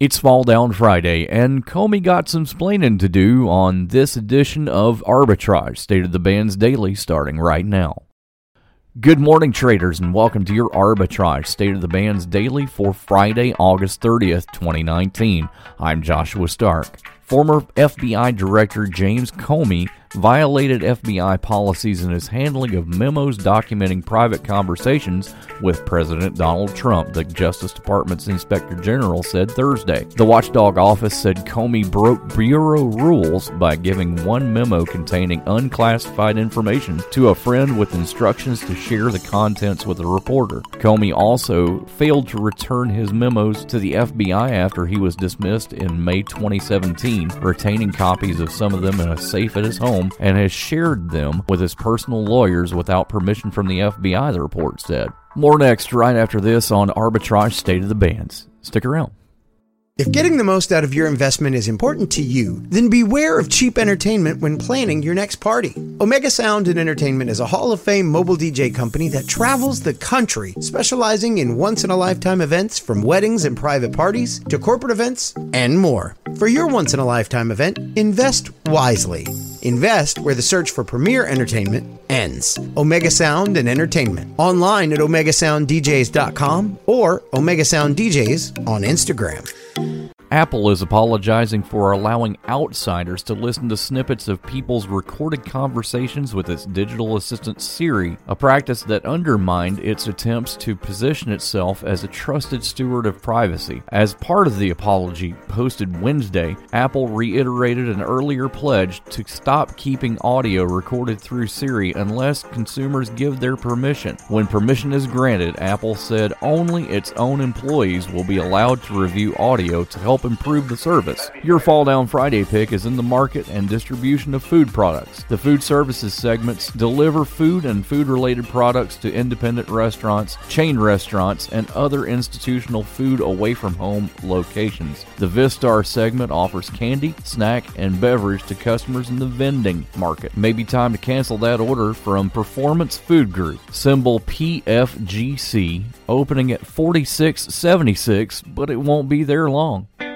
It's Fall Down Friday, and Comey got some splaining to do on this edition of Arbitrage, State of the Bands Daily, starting right now. Good morning, traders, and welcome to your Arbitrage State of the Bands Daily for Friday, August 30th, 2019. I'm Joshua Stark. Former FBI Director James Comey violated FBI policies in his handling of memos documenting private conversations with President Donald Trump, the Justice Department's Inspector General said Thursday. The watchdog office said Comey broke Bureau rules by giving one memo containing unclassified information to a friend with instructions to share the contents with a reporter. Comey also failed to return his memos to the FBI after he was dismissed in May 2017, retaining copies of some of them in a safe at his home home and has shared them with his personal lawyers without permission from the FBI, the report said. More next, right after this on Arbitrage State of the Bands. Stick around. If getting the most out of your investment is important to you, then beware of cheap entertainment when planning your next party. Omega Sound and Entertainment is a Hall of Fame mobile DJ company that travels the country, specializing in once in a lifetime events from weddings and private parties to corporate events and more. For your once in a lifetime event, invest wisely. Invest where the search for premier entertainment ends. Omega Sound and Entertainment. Online at OmegaSoundDJs.com or Omega Sound DJs on Instagram. Apple is apologizing for allowing outsiders to listen to snippets of people's recorded conversations with its digital assistant Siri, a practice that undermined its attempts to position itself as a trusted steward of privacy. As part of the apology posted Wednesday, Apple reiterated an earlier pledge to stop keeping audio recorded through Siri unless consumers give their permission. When permission is granted, Apple said only its own employees will be allowed to review audio to help help improve the service. Your Fall Down Friday pick is in the market and distribution of food products. The food services segments deliver food and food related products to independent restaurants, chain restaurants, and other institutional food away from home locations. The Vistar segment offers candy, snack, and beverage to customers in the vending market. Maybe time to cancel that order from Performance Food Group, symbol PFGC, opening at 4676, but it won't be there long.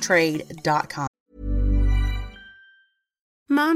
trade.com.